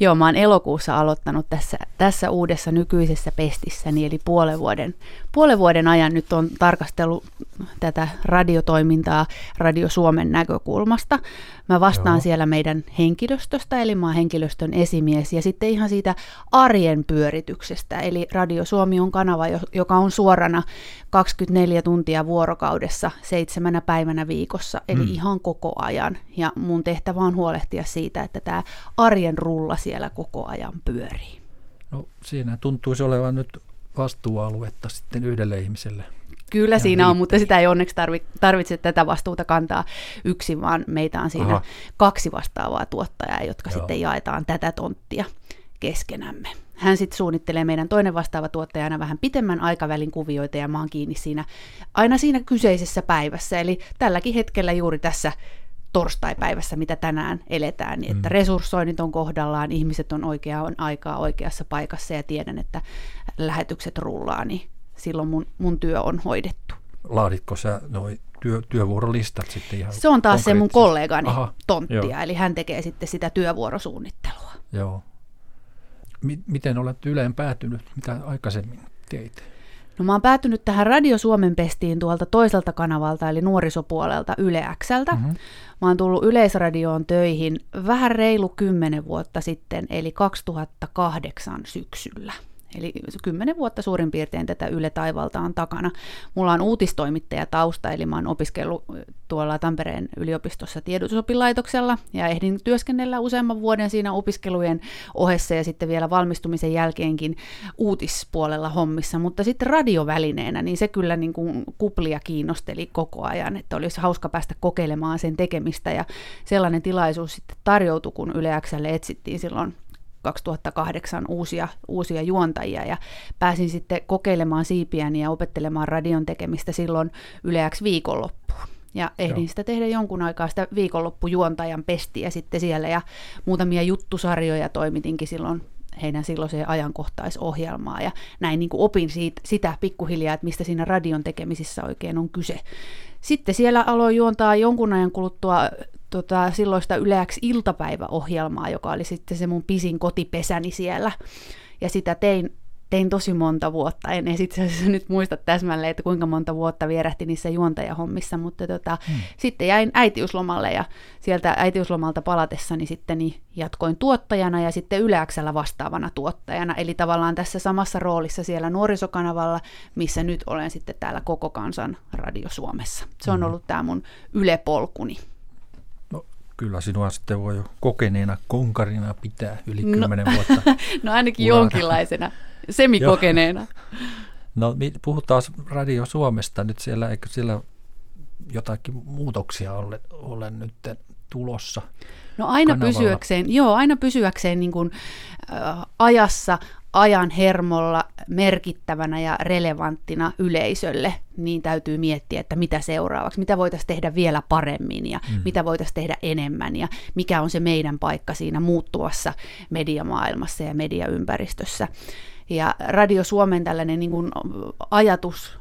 Joo, mä oon elokuussa aloittanut tässä, tässä uudessa nykyisessä pestissäni, eli puolen vuoden, puolen vuoden ajan nyt on tarkastellut tätä radiotoimintaa Radio Suomen näkökulmasta. Mä vastaan Joo. siellä meidän henkilöstöstä, eli mä oon henkilöstön esimies, ja sitten ihan siitä arjen pyörityksestä, eli Radio Suomi on kanava, joka on suorana 24 tuntia vuorokaudessa, seitsemänä päivänä viikossa, eli mm. ihan koko ajan. Ja mun tehtävä on huolehtia siitä, että tämä arjen rulla siellä koko ajan pyörii. No siinä tuntuisi olevan nyt vastuualuetta sitten yhdelle ihmiselle. Kyllä siinä riittää. on, mutta sitä ei onneksi tarvitse tätä vastuuta kantaa yksin, vaan meitä on siinä Aha. kaksi vastaavaa tuottajaa, jotka Joo. sitten jaetaan tätä tonttia keskenämme. Hän sitten suunnittelee meidän toinen vastaava tuottajana vähän pitemmän aikavälin kuvioita ja mä oon kiinni siinä, aina siinä kyseisessä päivässä. Eli tälläkin hetkellä juuri tässä torstaipäivässä, mitä tänään eletään, niin että mm. resurssoinnit on kohdallaan, ihmiset on oikeaan aikaa oikeassa paikassa ja tiedän, että lähetykset rullaa, niin silloin mun, mun työ on hoidettu. Laaditko sä noi työ, työvuorolistat sitten ihan Se on taas se mun kollegani Aha, tonttia, joo. eli hän tekee sitten sitä työvuorosuunnittelua. Joo. M- miten olet Yleen päätynyt? Mitä aikaisemmin teit? No mä oon päätynyt tähän Radio Suomen pestiin tuolta toiselta kanavalta, eli nuorisopuolelta Yle Xltä. Mm-hmm. Mä oon tullut Yleisradioon töihin vähän reilu kymmenen vuotta sitten, eli 2008 syksyllä. Eli kymmenen vuotta suurin piirtein tätä Yle Taivalta on takana. Mulla on uutistoimittaja tausta, eli mä oon opiskellut tuolla Tampereen yliopistossa tiedotusopilaitoksella ja ehdin työskennellä useamman vuoden siinä opiskelujen ohessa ja sitten vielä valmistumisen jälkeenkin uutispuolella hommissa, mutta sitten radiovälineenä, niin se kyllä niin kuin kuplia kiinnosteli koko ajan, että olisi hauska päästä kokeilemaan sen tekemistä ja sellainen tilaisuus sitten tarjoutui, kun Yle Xlle etsittiin silloin 2008 uusia, uusia juontajia ja pääsin sitten kokeilemaan siipiäni ja opettelemaan radion tekemistä silloin yleäksi viikonloppuun. Ja ehdin Joo. sitä tehdä jonkun aikaa sitä viikonloppujuontajan pestiä sitten siellä ja muutamia juttusarjoja toimitinkin silloin heidän silloiseen ajankohtaisohjelmaan ja näin niin kuin opin siitä, sitä pikkuhiljaa, että mistä siinä radion tekemisissä oikein on kyse. Sitten siellä aloin juontaa jonkun ajan kuluttua tota, silloista yleäksi iltapäiväohjelmaa, joka oli sitten se mun pisin kotipesäni siellä. Ja sitä tein tein tosi monta vuotta, en itse asiassa nyt muista täsmälleen, että kuinka monta vuotta vierähti niissä juontajahommissa, mutta tota, hmm. sitten jäin äitiyslomalle ja sieltä äitiyslomalta palatessani sitten niin jatkoin tuottajana ja sitten yleäksellä vastaavana tuottajana, eli tavallaan tässä samassa roolissa siellä nuorisokanavalla, missä nyt olen sitten täällä Koko Kansan Radio Suomessa. Se on hmm. ollut tämä mun ylepolkuni. Kyllä sinua sitten voi jo kokeneena konkarina pitää yli no, kymmenen vuotta. no ainakin urana. jonkinlaisena semikokeneena. No puhutaan Radio Suomesta nyt siellä, eikö siellä jotakin muutoksia ole, ole nyt tulossa? No aina kanavalla? pysyäkseen, joo, aina pysyäkseen niin kuin, äh, ajassa, ajan hermolla merkittävänä ja relevanttina yleisölle, niin täytyy miettiä, että mitä seuraavaksi, mitä voitaisiin tehdä vielä paremmin ja mm. mitä voitaisiin tehdä enemmän ja mikä on se meidän paikka siinä muuttuvassa mediamaailmassa ja mediaympäristössä. Ja Radio Suomen tällainen niin kuin ajatus,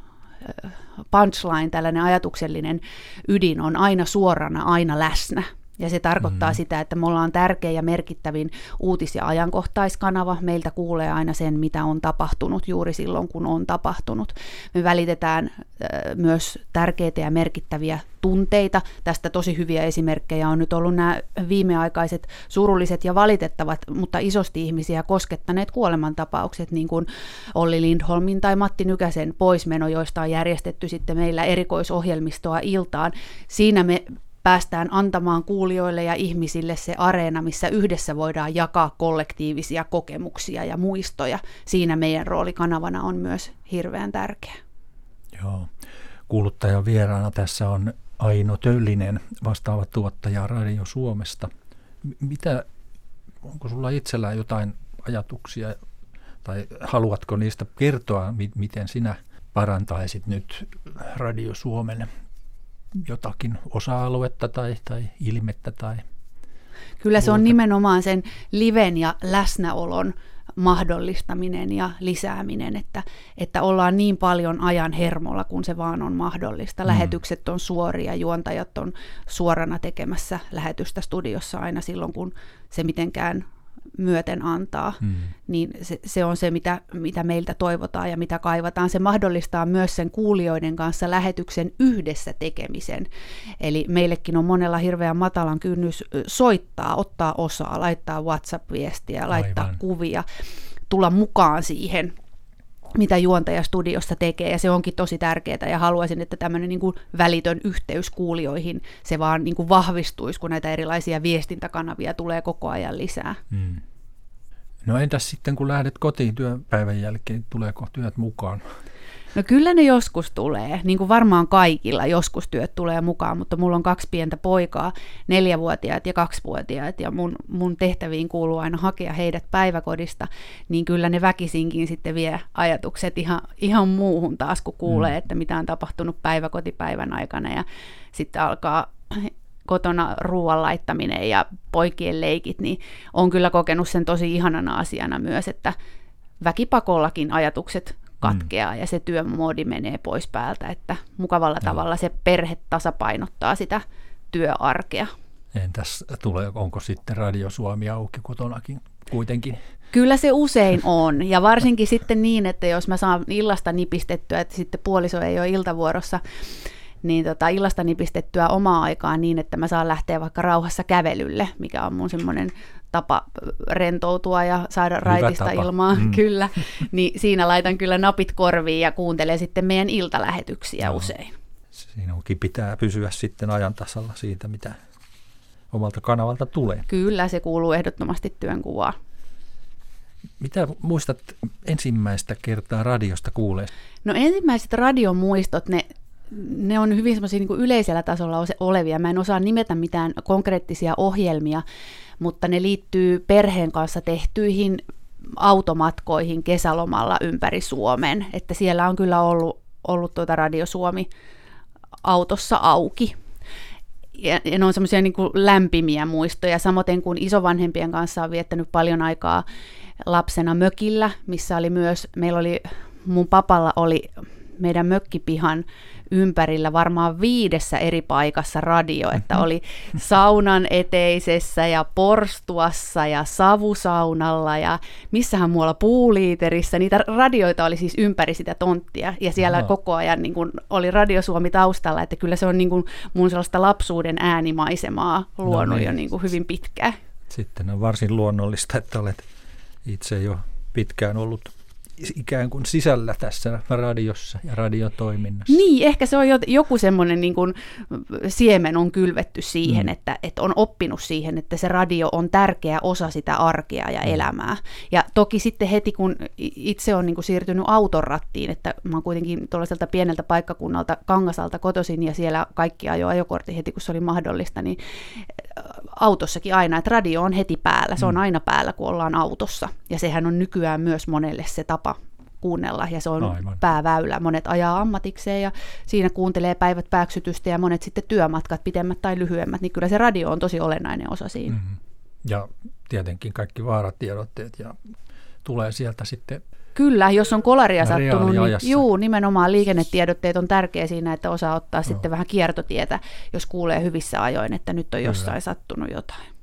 punchline, tällainen ajatuksellinen ydin on aina suorana, aina läsnä. Ja se tarkoittaa mm-hmm. sitä, että me ollaan tärkeä ja merkittävin uutis- ja ajankohtaiskanava. Meiltä kuulee aina sen, mitä on tapahtunut juuri silloin, kun on tapahtunut. Me välitetään äh, myös tärkeitä ja merkittäviä tunteita. Tästä tosi hyviä esimerkkejä on nyt ollut nämä viimeaikaiset surulliset ja valitettavat, mutta isosti ihmisiä koskettaneet kuolemantapaukset, niin kuin Olli Lindholmin tai Matti Nykäsen poismeno, joista on järjestetty sitten meillä erikoisohjelmistoa iltaan. Siinä me päästään antamaan kuulijoille ja ihmisille se areena, missä yhdessä voidaan jakaa kollektiivisia kokemuksia ja muistoja. Siinä meidän rooli kanavana on myös hirveän tärkeä. Joo. Kuuluttajan vieraana tässä on Aino Töllinen, vastaava tuottaja Radio Suomesta. Mitä, onko sulla itsellään jotain ajatuksia tai haluatko niistä kertoa, miten sinä parantaisit nyt Radio Suomen jotakin osa-aluetta tai, tai ilmettä tai Kyllä se on nimenomaan sen liven ja läsnäolon mahdollistaminen ja lisääminen, että, että ollaan niin paljon ajan hermolla, kun se vaan on mahdollista. Mm. Lähetykset on suoria, juontajat on suorana tekemässä lähetystä studiossa aina silloin, kun se mitenkään myöten antaa, mm. niin se, se on se, mitä, mitä meiltä toivotaan ja mitä kaivataan. Se mahdollistaa myös sen kuulijoiden kanssa lähetyksen yhdessä tekemisen. Eli meillekin on monella hirveän matalan kynnys soittaa, ottaa osaa, laittaa WhatsApp-viestiä, laittaa Aivan. kuvia, tulla mukaan siihen mitä juontaja studiossa tekee, ja se onkin tosi tärkeää, ja haluaisin, että tämmöinen niin välitön yhteys kuulijoihin, se vaan niin kuin vahvistuisi, kun näitä erilaisia viestintäkanavia tulee koko ajan lisää. Hmm. No entäs sitten, kun lähdet kotiin työpäivän jälkeen, tuleeko työt mukaan? No kyllä ne joskus tulee, niin kuin varmaan kaikilla joskus työt tulee mukaan, mutta mulla on kaksi pientä poikaa, neljävuotiaat ja kaksivuotiaat, ja mun, mun tehtäviin kuuluu aina hakea heidät päiväkodista, niin kyllä ne väkisinkin sitten vie ajatukset ihan, ihan muuhun taas, kun kuulee, mm. että mitä on tapahtunut päiväkotipäivän aikana, ja sitten alkaa kotona ruoan laittaminen ja poikien leikit, niin on kyllä kokenut sen tosi ihanana asiana myös, että väkipakollakin ajatukset katkeaa mm. ja se työmoodi menee pois päältä, että mukavalla Joo. tavalla se perhe tasapainottaa sitä työarkea. Entäs tulee, onko sitten Radio Suomi auki kotonakin kuitenkin? Kyllä se usein on, ja varsinkin sitten niin, että jos mä saan illasta nipistettyä, että sitten puoliso ei ole iltavuorossa, niin tota, illasta nipistettyä omaa aikaa niin, että mä saan lähteä vaikka rauhassa kävelylle, mikä on mun semmoinen tapa rentoutua ja saada Hyvä raitista tapa. ilmaa, mm. kyllä. Niin siinä laitan kyllä napit korviin ja kuuntelen sitten meidän iltalähetyksiä Joo. usein. onkin pitää pysyä sitten ajan tasalla siitä, mitä omalta kanavalta tulee. Kyllä, se kuuluu ehdottomasti työnkuvaan. Mitä muistat ensimmäistä kertaa radiosta kuulee? No ensimmäiset radiomuistot, ne ne on hyvin semmoisia niin yleisellä tasolla olevia. Mä en osaa nimetä mitään konkreettisia ohjelmia, mutta ne liittyy perheen kanssa tehtyihin automatkoihin kesälomalla ympäri Suomen. Että siellä on kyllä ollut, ollut tuota Radio Suomi autossa auki. Ja, ja ne on semmoisia niin lämpimiä muistoja, samoin kuin isovanhempien kanssa on viettänyt paljon aikaa lapsena mökillä, missä oli myös, meillä oli, mun papalla oli meidän mökkipihan ympärillä varmaan viidessä eri paikassa radio, että mhm. oli saunan eteisessä ja porstuassa ja savusaunalla ja missähän muualla puuliiterissä. Niitä radioita oli siis ympäri sitä tonttia ja siellä no. koko ajan niin kuin, oli Radio Suomi taustalla, että kyllä se on niin kuin mun sellaista lapsuuden äänimaisemaa luonut no niin. jo niin kuin hyvin pitkään. Sitten on varsin luonnollista, että olet itse jo pitkään ollut ikään kuin sisällä tässä radiossa ja radiotoiminnassa. Niin, ehkä se on joku semmoinen niin kuin siemen on kylvetty siihen, mm. että, että on oppinut siihen, että se radio on tärkeä osa sitä arkea ja mm. elämää. Ja toki sitten heti, kun itse on niin kuin siirtynyt autonrattiin, että mä oon kuitenkin tuollaiselta pieneltä paikkakunnalta Kangasalta kotoisin ja siellä kaikki ajo ajokortti heti, kun se oli mahdollista, niin autossakin aina, että radio on heti päällä, se on mm. aina päällä, kun ollaan autossa. Ja sehän on nykyään myös monelle se tapa kuunnella, ja se on Aivan. pääväylä. Monet ajaa ammatikseen, ja siinä kuuntelee päivät pääksytystä, ja monet sitten työmatkat, pitemmät tai lyhyemmät, niin kyllä se radio on tosi olennainen osa siinä. Mm-hmm. Ja tietenkin kaikki vaaratiedotteet, ja tulee sieltä sitten Kyllä, jos on kolaria sattunut, niin juu, nimenomaan liikennetiedotteet on tärkeä siinä, että osaa ottaa no. sitten vähän kiertotietä, jos kuulee hyvissä ajoin, että nyt on jossain Kyllä. sattunut jotain.